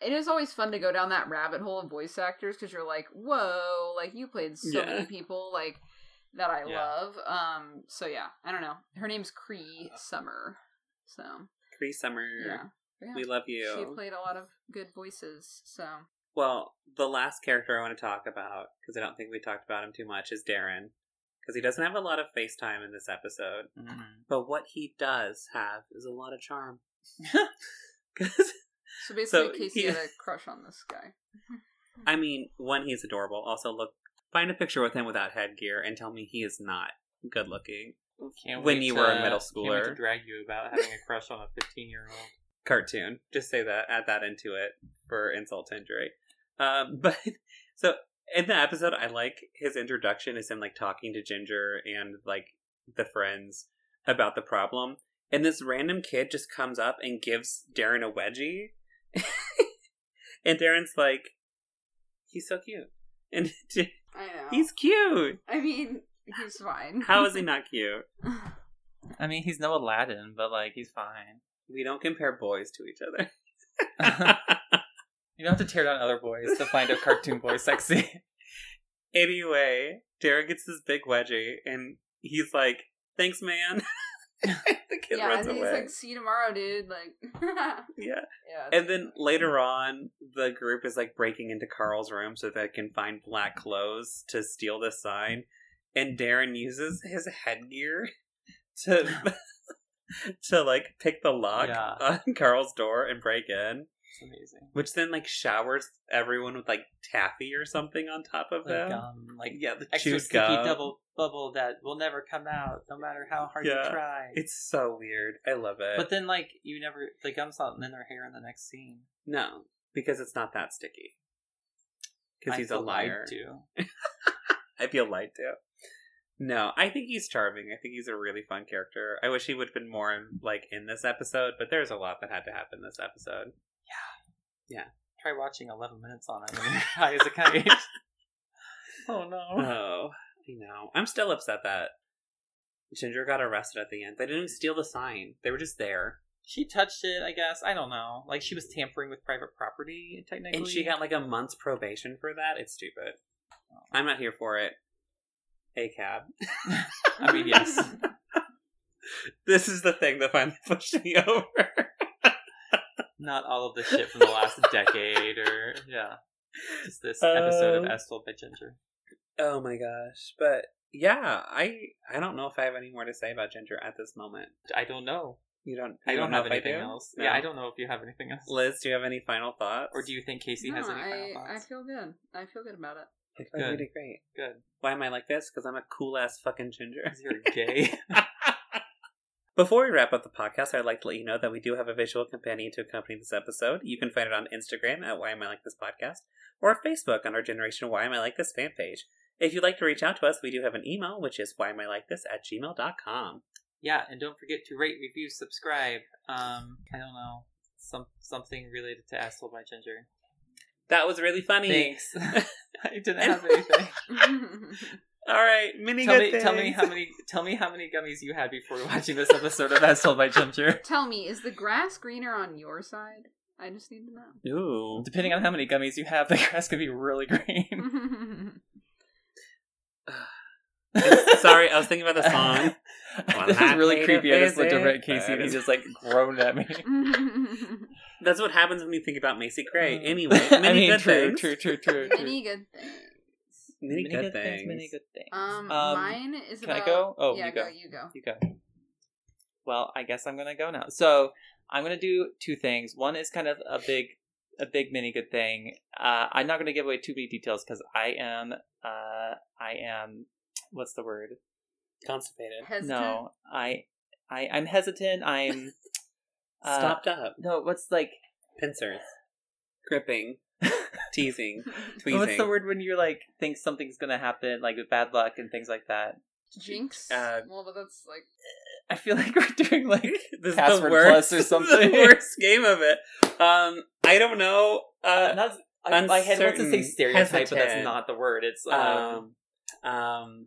It is always fun to go down that rabbit hole of voice actors because you're like, whoa, like you played so Yeah. many people, like that I Yeah. love. Um, so yeah, I don't know. Her name's Cree Summer. So Cree Summer. yeah, yeah. We love you. She played a lot of good voices. So Well, the last character I want to talk about, because I don't think we talked about him too much, is Darren. Because he doesn't have a lot of FaceTime in this episode. Mhm. But what he does have is a lot of charm. 'Cause, so basically, So, Casey he- had a crush on this guy. I mean, one, he's adorable. Also, look, find a picture with him without headgear and tell me he is not good looking. Can't When you to- were a middle can't wait to drag you about having a crush on a fifteen-year-old. cartoon. Just say that, add that into it for insult to injury. Um, but so in the episode, I like his introduction is him like talking to Ginger and like the friends about the problem, and this random kid just comes up and gives Darren a wedgie, and Darren's like, he's so cute, and I know. he's cute. I mean, he's fine. How is he not cute? I mean, he's no Aladdin, but like he's fine. We don't compare boys to each other. You don't have to tear down other boys to find a cartoon boy sexy. Anyway, Darren gets this big wedgie, and he's like, "Thanks, man." the kid yeah, runs and he's away. like, "See you tomorrow, dude." Like, yeah. yeah, and then funny. later on, the group is like breaking into Carl's room so they can find black clothes to steal the sign, and Darren uses his headgear to to like pick the lock Yeah. on Carl's door and break in. It's amazing. Which then like showers everyone with like taffy or something on top of Like them. um, like yeah, the extra sticky gum. double bubble that will never come out, no matter how hard Yeah. you try. It's so weird. I love it. But then, like, you never the gum's not in their hair in the next scene. no, because it's not that sticky. because he's a lied liar. to. I feel lied to. No, I think he's charming. I think he's a really fun character. I wish he would have been more in, like in this episode, but there's a lot that had to happen this episode. Try watching 11 minutes on it when you're high as a kite. oh no. Oh, I know. I'm still upset that Ginger got arrested at the end. They didn't steal the sign. They were just there, She touched it, I guess. I don't know. Like she was tampering with private property, technically. and she got like a month's probation for that. It's stupid. Oh. I'm not here for it. A cab. I mean, yes. this is the thing that finally pushed me over. Not all of the shit from the last decade, or yeah, just this episode Um, of As Told by Ginger. Oh my gosh. But yeah, I I don't know if I have any more to say about Ginger at this moment. I don't know. You don't I you don't, have anything do? else. No. Yeah, I don't know if you have anything else. Liz, do you have any final thoughts? Or do you think Casey no, has any final I, I feel good. I feel good about it. I feel Good. really great. Good. Why am I like this? Because I'm a cool ass fucking ginger. 'Cause You're gay. Before we wrap up the podcast, I'd like to let you know that we do have a visual companion to accompany this episode. You can find it on Instagram at Why Am I Like This Podcast, or Facebook on our Generation Why Am I Like This fan page. If you'd like to reach out to us, we do have an email, which is why am I like this at gmail.com. yeah, and don't forget to rate, review, subscribe. Um, I don't know. Some something related to Asshole by Ginger. That was really funny. Thanks. I didn't have anything. All right, mini tell good me, tell me how many, tell me how many gummies you had before watching this episode of As Told by Ginger. Tell me, is the grass greener on your side? I just need to know. Ooh. Depending on how many gummies you have, the grass could be really green. Sorry, I was thinking about the song. Well, this was I really creepy. I just looked over at Casey and he just like groaned at me. That's what happens when you think about Macy Gray. Uh, Anyway, many I mean, good true, things. true, true, true, true. Many good things. Many, good, things. Many good things. Um, Um, mine is can I go? Oh, yeah, you go. You go. You go. Well, I guess I'm gonna go now. So I'm gonna do two things. One is kind of a big, a big mini good thing. Uh, I'm not gonna give away too many details because I am, uh, I am, what's the word? Constipated. Hesitant. No, I, I, I'm hesitant. I'm uh, Stopped up. No, what's like? Pincers. Gripping. Teasing. Tweezing. What's the word when you like think something's gonna happen, like with bad luck and things like that? Jinx. Uh, well, but that's like. I feel like we're doing like this is Password the worst, Plus or something. the worst game of it. Um, I don't know. Uh, not. I, my head wants to say uncertain, stereotype, but that's not the word. It's um. um, um,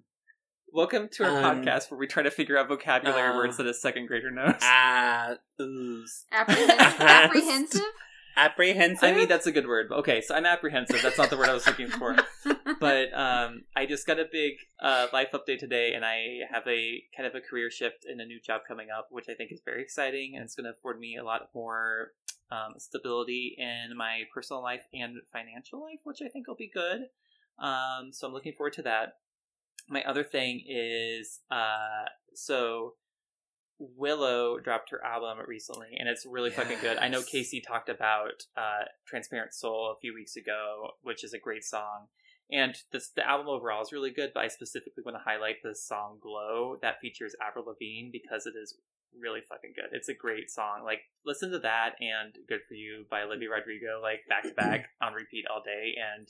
welcome to our um, podcast where we try to figure out vocabulary uh, words that a second grader knows. ah, ooze. Apprehensive. apprehensive? Apprehensive. I mean, that's a good word. Okay, so I'm apprehensive. That's not the word I was looking for. But um, I just got a big uh, life update today, and I have a kind of a career shift and a new job coming up, which I think is very exciting, and it's going to afford me a lot more um, stability in my personal life and financial life, which I think will be good. Um, so I'm looking forward to that. My other thing is uh, so Willow dropped her album recently, and it's really fucking good. I know Casey talked about uh, "Transparent Soul" a few weeks ago, which is a great song, and this the album overall is really good. But I specifically want to highlight the song "Glow" that features Avril Lavigne because it is really fucking good. It's a great song. Like listen to that and "Good for You" by Olivia Rodrigo, like back to back on repeat all day, and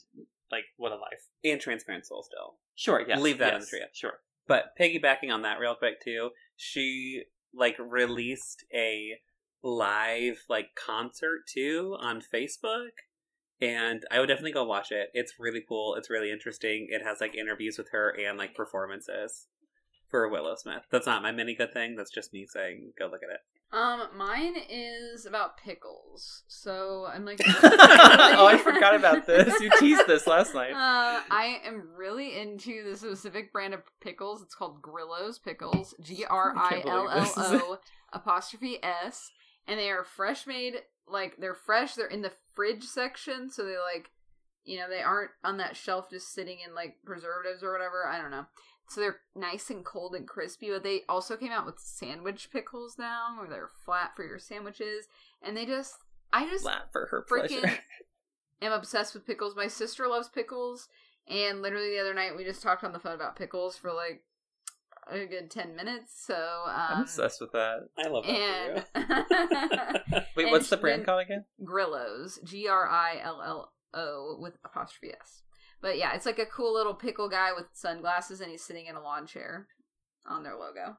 like what a life. and transparent soul still. Sure, yes, Leave that in yes, the trio. Sure. But piggybacking on that real quick too, she like released a live like concert too on Facebook. And I would definitely go watch it. It's really cool. It's really interesting. It has like interviews with her and like performances for Willow Smith. That's not my mini good thing. That's just me saying go look at it. Um, mine is about pickles. So I'm like, oh, I forgot about this. You teased this last night. Uh, I am really into the specific brand of pickles. It's called Grillo's Pickles. G R I L L O apostrophe S. And they are fresh made. Like they're fresh. They're in the fridge section, so they like, you know, they aren't on that shelf just sitting in like preservatives or whatever. I don't know. So they're nice and cold and crispy. But they also came out with sandwich pickles now, where they're flat for your sandwiches. And they just, I just Flat for her freaking pleasure. am obsessed with pickles. My sister loves pickles, and literally the other night we just talked on the phone about pickles for like a good ten minutes. So I'm um, obsessed with that. I love that and for you. Wait, and what's the brand called again? Grillos, G R I L L O with apostrophe S. But yeah, it's like a cool little pickle guy with sunglasses, and he's sitting in a lawn chair on their logo.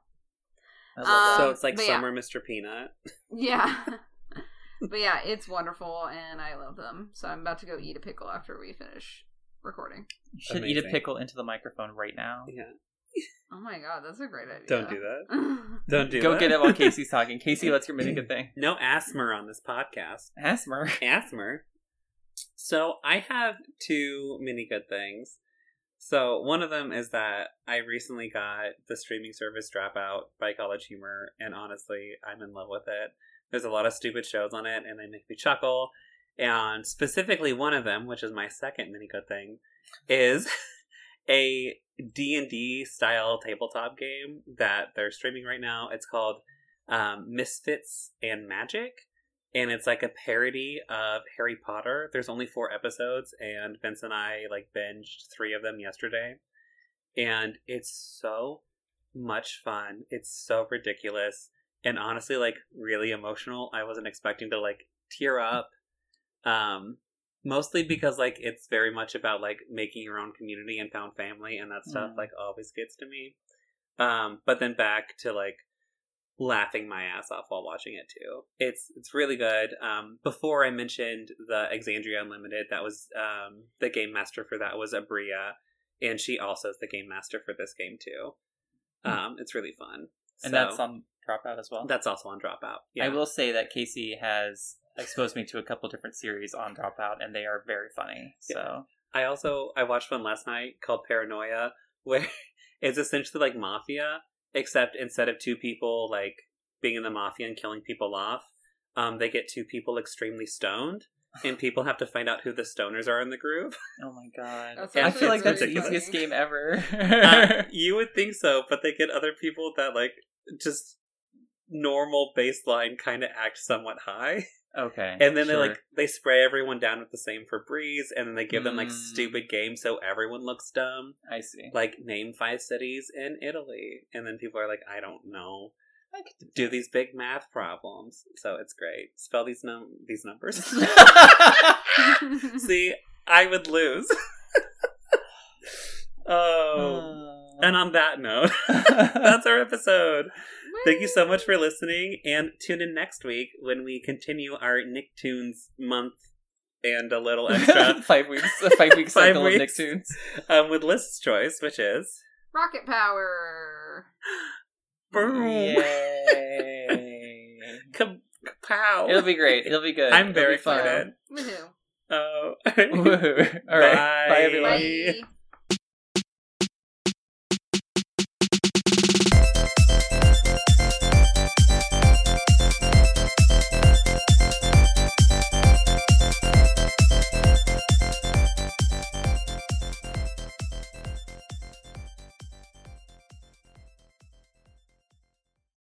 I love Um, so it's like but yeah. summer Mr. Peanut. Yeah. but yeah, it's wonderful, and I love them. So I'm about to go eat a pickle after we finish recording. You should eat a pickle into the microphone right now. Yeah. Oh my god, that's a great idea. Don't do that. Don't do it. Go that. get it while Casey's talking. Casey, what's your mini good thing? No asthma on this podcast. Asthma. Asthma. So I have two mini good things. So one of them is that I recently got the streaming service Dropout by College Humor, and honestly, I'm in love with it. There's a lot of stupid shows on it, and they make me chuckle. And specifically, one of them, which is my second mini good thing, is a D&D style tabletop game that they're streaming right now. It's called um, Misfits and Magic and it's like a parody of Harry Potter. There's only four episodes, and Vince and I like binged three of them yesterday, and it's so much fun. It's so ridiculous, and honestly, like really emotional. I wasn't expecting to like tear up, um, mostly because like it's very much about like making your own community and found family, and that stuff Mm. like always gets to me. Um, but then back to like laughing my ass off while watching it too. It's it's really good. Um, before I mentioned the Exandria Unlimited, that was um, the game master for that was Aabria, and she also is the game master for this game too. Um, it's really fun, And So, that's on Dropout as well. that's also on Dropout. Yeah, I will say that Casey has exposed me to a couple different series on Dropout, and they are very funny. So I also I watched one last night called Paranoia, where it's essentially like Mafia, except instead of two people like being in the mafia and killing people off, um, they get two people extremely stoned, and people have to find out who the stoners are in the group. Oh my god. I feel like that's the easiest game ever. Uh, you would think so, but they get other people that like just normal baseline kind of act somewhat high. okay. And then they like they spray everyone down with the same Febreze, and then they give them like Mm. stupid games so everyone looks dumb. I see. Like name five cities in Italy, and then people are like, I don't know. I could Do these big math problems, so it's great. Spell these num these numbers. See, I would lose. oh, and on that note, that's our episode. Thank you so much for listening, and tune in next week when we continue our Nicktoons month and a little extra five weeks. A five week Five cycle of weeks. Nicktoons. um, with Liz's choice, which is Rocket power. boom, Yay. Ka- pow. It'll be great. It'll be good. I'm It'll very be fun. excited. Woohoo. Oh, Woohoo. All right. Bye, Bye. everyone. Bye.